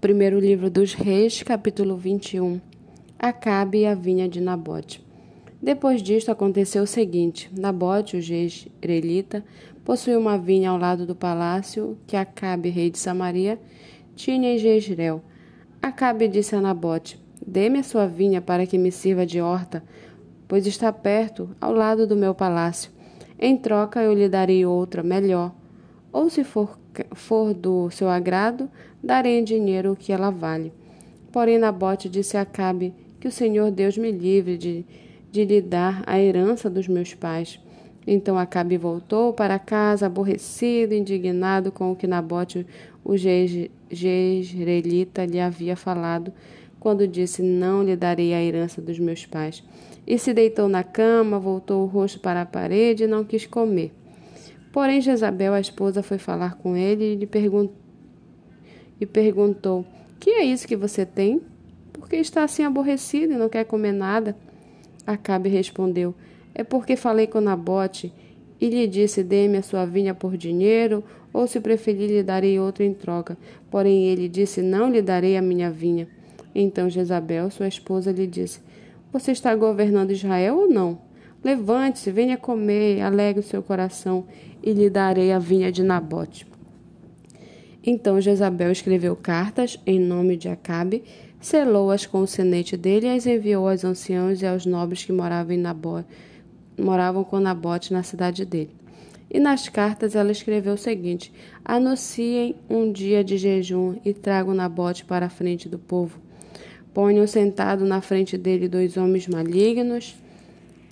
Primeiro livro dos Reis, capítulo 21. Acabe a vinha de Nabote. Depois disto aconteceu o seguinte: Nabote, o jezreelita, possuía uma vinha ao lado do palácio que Acabe, rei de Samaria, tinha em Jezreel. Acabe disse a Nabote: Dê-me a sua vinha para que me sirva de horta, pois está perto, ao lado do meu palácio. Em troca eu lhe darei outra, melhor. Ou se for, for do seu agrado, darei em dinheiro o que ela vale. Porém, Nabote disse a Acabe que o Senhor Deus me livre de, de lhe dar a herança dos meus pais. Então Acabe voltou para casa, aborrecido, indignado com o que Nabote, o jezreelita, lhe havia falado, quando disse: Não lhe darei a herança dos meus pais. E se deitou na cama, voltou o rosto para a parede e não quis comer. Porém, Jezabel, a esposa, foi falar com ele e lhe perguntou e perguntou: Que é isso que você tem? Por que está assim aborrecido e não quer comer nada? Acabe respondeu: É porque falei com Nabote e lhe disse: Dê-me a sua vinha por dinheiro, ou se preferir, lhe darei outra em troca. Porém, ele disse: Não lhe darei a minha vinha. Então Jezabel, sua esposa, lhe disse: Você está governando Israel ou não? Levante-se, venha comer, alegre o seu coração, e lhe darei a vinha de Nabote. Então Jezabel escreveu cartas em nome de Acabe, selou-as com o sinete dele e as enviou aos anciãos e aos nobres que moravam, em moravam com Nabote na cidade dele. E nas cartas ela escreveu o seguinte: Anunciem um dia de jejum e tragam Nabote para a frente do povo. Ponham sentado na frente dele dois homens malignos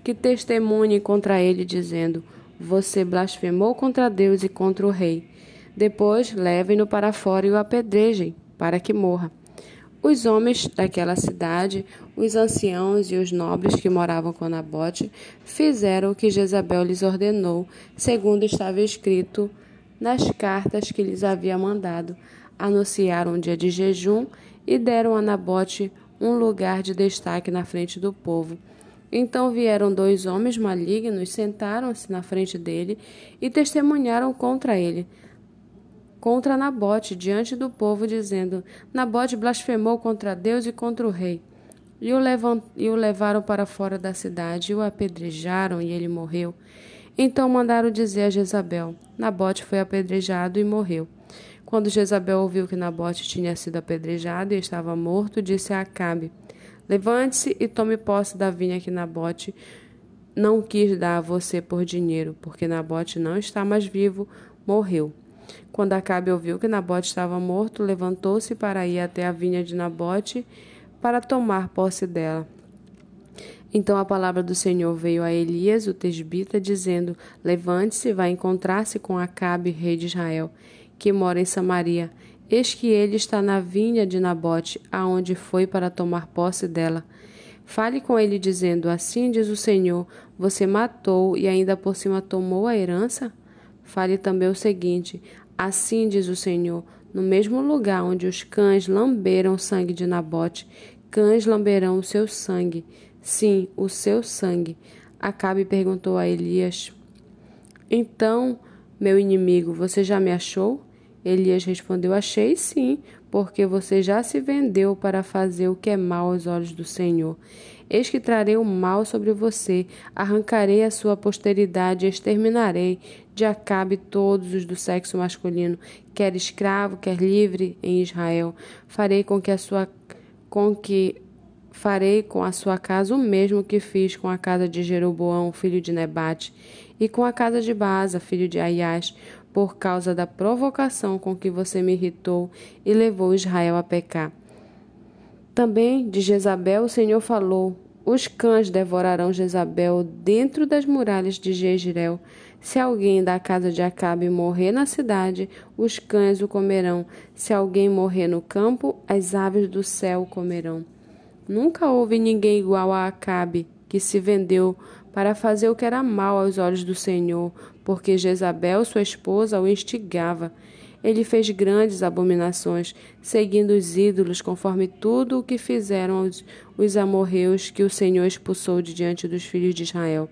que testemunhem contra ele, dizendo: Você blasfemou contra Deus e contra o rei. Depois levem-no para fora e o apedrejem, para que morra. Os homens daquela cidade, os anciãos e os nobres que moravam com Nabote, fizeram o que Jezabel lhes ordenou, segundo estava escrito nas cartas que lhes havia mandado. Anunciaram um dia de jejum e deram a Nabote um lugar de destaque na frente do povo. Então vieram dois homens malignos, sentaram-se na frente dele e testemunharam contra ele contra Nabote diante do povo, dizendo: Nabote blasfemou contra Deus e contra o rei. E o, e o levaram para fora da cidade, e o apedrejaram, e ele morreu. Então mandaram dizer a Jezabel: Nabote foi apedrejado e morreu. Quando Jezabel ouviu que Nabote tinha sido apedrejado e estava morto, disse a Acabe: Levante-se e tome posse da vinha que Nabote não quis dar a você por dinheiro, porque Nabote não está mais vivo, morreu. Quando Acabe ouviu que Nabote estava morto, levantou-se para ir até a vinha de Nabote para tomar posse dela. Então a palavra do Senhor veio a Elias, o tesbita, dizendo: Levante-se e vá encontrar-se com Acabe, rei de Israel, que mora em Samaria. Eis que ele está na vinha de Nabote, aonde foi para tomar posse dela. Fale com ele, dizendo: Assim diz o Senhor: Você matou e ainda por cima tomou a herança? Fale também o seguinte: Assim diz o Senhor: no mesmo lugar onde os cães lamberam o sangue de Nabote, cães lamberão o seu sangue. Sim, o seu sangue. Acabe perguntou a Elias: Então, meu inimigo, você já me achou? Elias respondeu: Achei sim, porque você já se vendeu para fazer o que é mal aos olhos do Senhor. Eis que trarei o mal sobre você, arrancarei a sua posteridade e exterminarei de Acabe todos os do sexo masculino, quer escravo, quer livre em Israel. Farei com que a sua com que farei com a sua casa o mesmo que fiz com a casa de Jeroboão, filho de Nebate, e com a casa de Baasa, filho de Aias, por causa da provocação com que você me irritou e levou Israel a pecar. Também de Jezabel o Senhor falou: Os cães devorarão Jezabel dentro das muralhas de Jezreel. Se alguém da casa de Acabe morrer na cidade, os cães o comerão. Se alguém morrer no campo, as aves do céu o comerão. Nunca houve ninguém igual a Acabe, que se vendeu para fazer o que era mal aos olhos do Senhor, porque Jezabel, sua esposa, o instigava. Ele fez grandes abominações, seguindo os ídolos, conforme tudo o que fizeram os, os amorreus que o Senhor expulsou de diante dos filhos de Israel.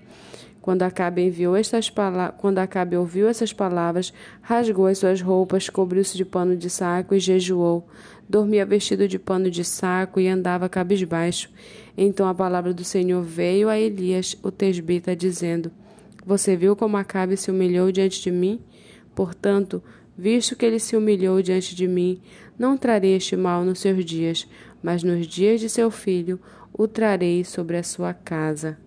Quando Acabe enviou estas quando Acabe ouviu essas palavras, rasgou as suas roupas, cobriu-se de pano de saco e jejuou. Dormia vestido de pano de saco e andava cabisbaixo. Então a palavra do Senhor veio a Elias, o tesbita, dizendo: Você viu como Acabe se humilhou diante de mim? Portanto, visto que ele se humilhou diante de mim, não trarei este mal nos seus dias, mas nos dias de seu filho o trarei sobre a sua casa.